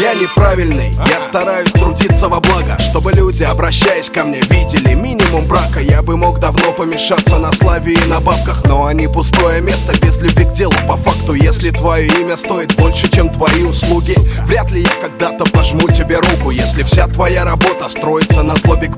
Я неправильный, я стараюсь трудиться во благо Чтобы люди, обращаясь ко мне, видели минимум брака. Я бы мог давно помешаться на славе и на бабках Но они пустое место без любви к делу. По факту, если твое имя стоит больше, чем твои услуги Вряд ли я когда-то пожму тебе руку. Если вся твоя работа строится на злобе к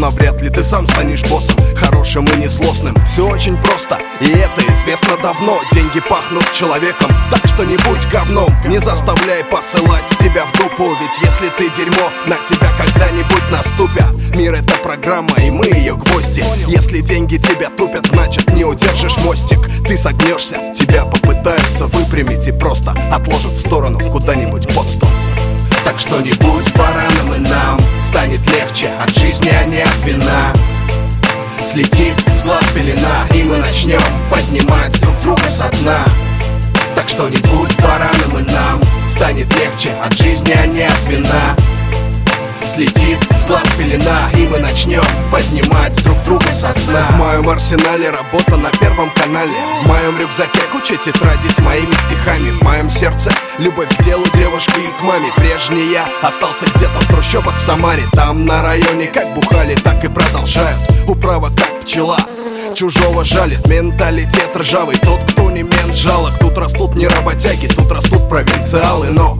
навряд ли ты сам станешь боссом Хорошим и незлостным. Все очень просто, и это известно давно. Деньги пахнут человеком, так что не будь говном. Не заставляй посылать тебя в дупу Ведь если ты дерьмо, на тебя когда-нибудь наступят. Мир это программа, и мы ее гвозди. Если деньги тебя тупят, значит не удержишь мостик. Ты согнешься, тебя попытаются выпрямить И просто отложат в сторону куда-нибудь под стол. Так что не будь бараном и нам Станет легче от Слетит с глаз пелена И мы начнем поднимать друг друга со дна. Так что не будь бараном и нам Станет легче от жизни, а не от вина. Слетит с глаз пелена И мы начнем поднимать друг друга со дна. В моем арсенале работа на первом канале. В моем рюкзаке куча тетради с моими стихами. В моем сердце любовь к делу девушки и к маме. Прежний я остался где-то в трущобах в Самаре. Там на районе как и продолжают Управа как пчела. Чужого жалит Менталитет ржавый, тот, кто не мент жалок. Тут растут не работяги, тут растут провинциалы. Но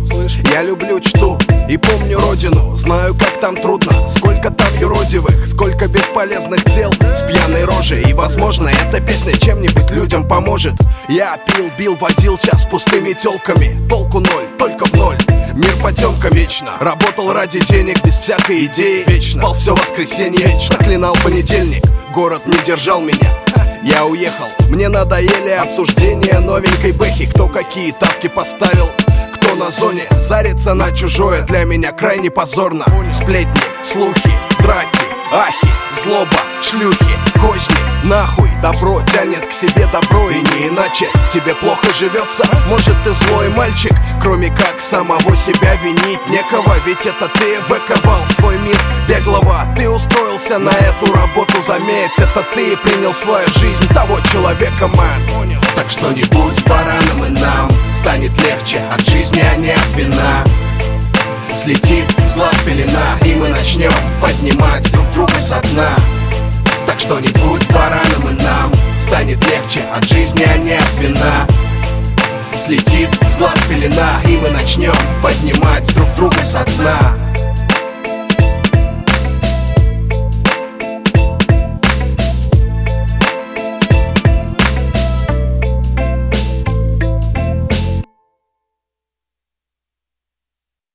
я люблю чту и помню родину. Знаю, как там трудно, сколько там юродивых Сколько бесполезных дел. С пьяной рожей. И, возможно, эта песня чем-нибудь людям поможет. Я пил, бил, водился с пустыми телками Толку ноль, только в ноль Мир потемкам вечно Работал ради денег без всякой идеи. Вечно. Спал все воскресенье. Вечно. Клинал понедельник. Город не держал меня. Я уехал. Мне надоели обсуждения новенькой бэхи. Кто какие тапки поставил кто на зоне. Зариться на чужое для меня крайне позорно. Сплетни, слухи, драки, ахи, злоба, шлюхи, козни. Нахуй добро тянет к себе добро и не иначе Тебе плохо живется, может ты злой мальчик Кроме как самого себя винить некого Ведь это ты выковал свой мир беглого. Ты устроился на эту работу, заметь Это ты принял в свою жизнь того человека, man Так что не будь бараном и нам станет легче От жизни, а не от вина. Слетит с глаз пелена И мы начнем поднимать друг друга со дна. Так что не будь бараном Станет легче от жизни, а не от вина. Слетит с глаз пелена И мы начнем поднимать друг друга со дна